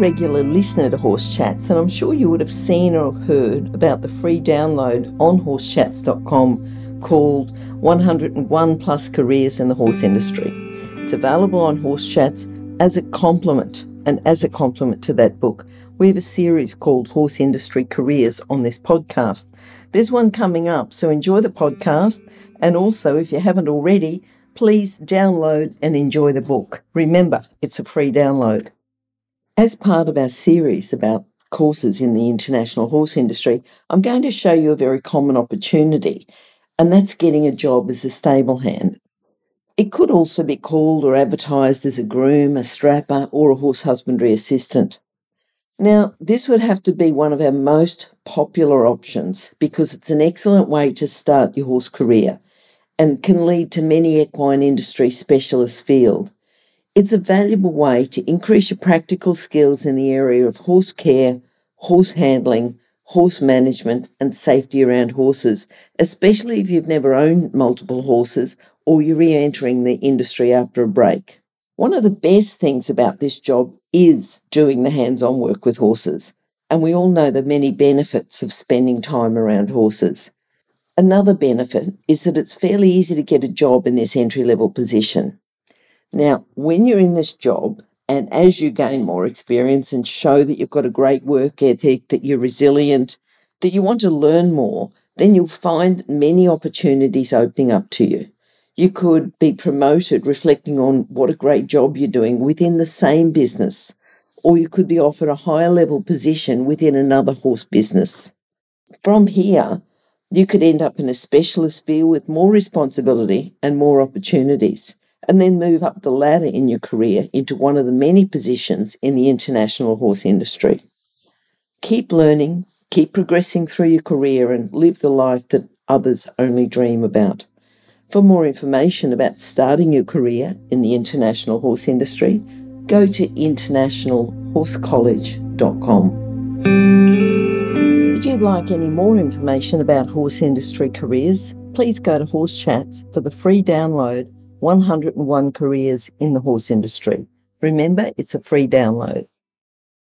regular listener to Horse Chats, and I'm sure you would have seen or heard about the free download on horsechats.com called 101 Plus Careers in the Horse Industry. It's available on Horse Chats as a complement, and as a complement to that book, we have a series called Horse Industry Careers on this podcast. There's one coming up, so enjoy the podcast, and also, if you haven't already, please download and enjoy the book. Remember, it's a free download. As part of our series about courses in the international horse industry, I'm going to show you a very common opportunity, and that's getting a job as a stable hand. It could also be called or advertised as a groom, a strapper, or a horse husbandry assistant. Now, this would have to be one of our most popular options because it's an excellent way to start your horse career and can lead to many equine industry specialist field. It's a valuable way to increase your practical skills in the area of horse care, horse handling, horse management, and safety around horses, especially if you've never owned multiple horses or you're re entering the industry after a break. One of the best things about this job is doing the hands on work with horses, and we all know the many benefits of spending time around horses. Another benefit is that it's fairly easy to get a job in this entry level position. Now, when you're in this job, and as you gain more experience and show that you've got a great work ethic, that you're resilient, that you want to learn more, then you'll find many opportunities opening up to you. You could be promoted reflecting on what a great job you're doing within the same business, or you could be offered a higher level position within another horse business. From here, you could end up in a specialist field with more responsibility and more opportunities, and then move up the ladder in your career into one of the many positions in the international horse industry. Keep learning, keep progressing through your career, and live the life that others only dream about. For more information about starting your career in the international horse industry, go to internationalhorsecollege.com. If you'd like any more information about horse industry careers, please go to Horse Chats for the free download 101 Careers in the Horse Industry. Remember, it's a free download.